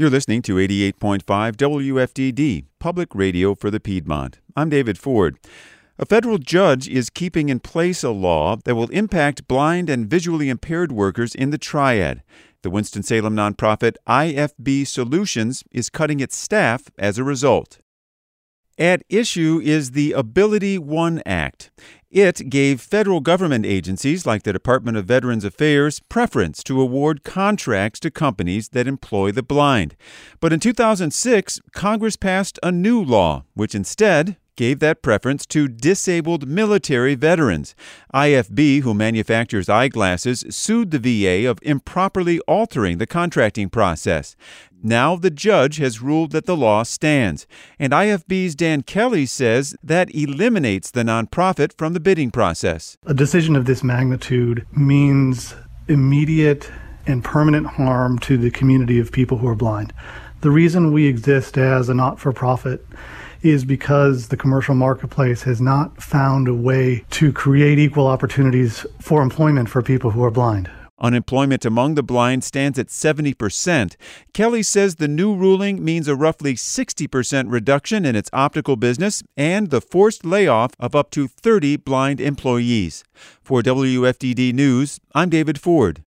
You're listening to 88.5 WFDD, public radio for the Piedmont. I'm David Ford. A federal judge is keeping in place a law that will impact blind and visually impaired workers in the triad. The Winston-Salem nonprofit IFB Solutions is cutting its staff as a result. At issue is the AbilityOne Act. It gave federal government agencies like the Department of Veterans Affairs preference to award contracts to companies that employ the blind. But in 2006, Congress passed a new law, which instead gave that preference to disabled military veterans. IFB, who manufactures eyeglasses, sued the VA of improperly altering the contracting process. Now the judge has ruled that the law stands, and IFB's Dan Kelly says that eliminates the nonprofit from the bidding process. A decision of this magnitude means immediate and permanent harm to the community of people who are blind. The reason we exist as a not for profit is because the commercial marketplace has not found a way to create equal opportunities for employment for people who are blind. Unemployment among the blind stands at 70%. Kelly says the new ruling means a roughly 60% reduction in its optical business and the forced layoff of up to 30 blind employees. For WFDD News, I'm David Ford.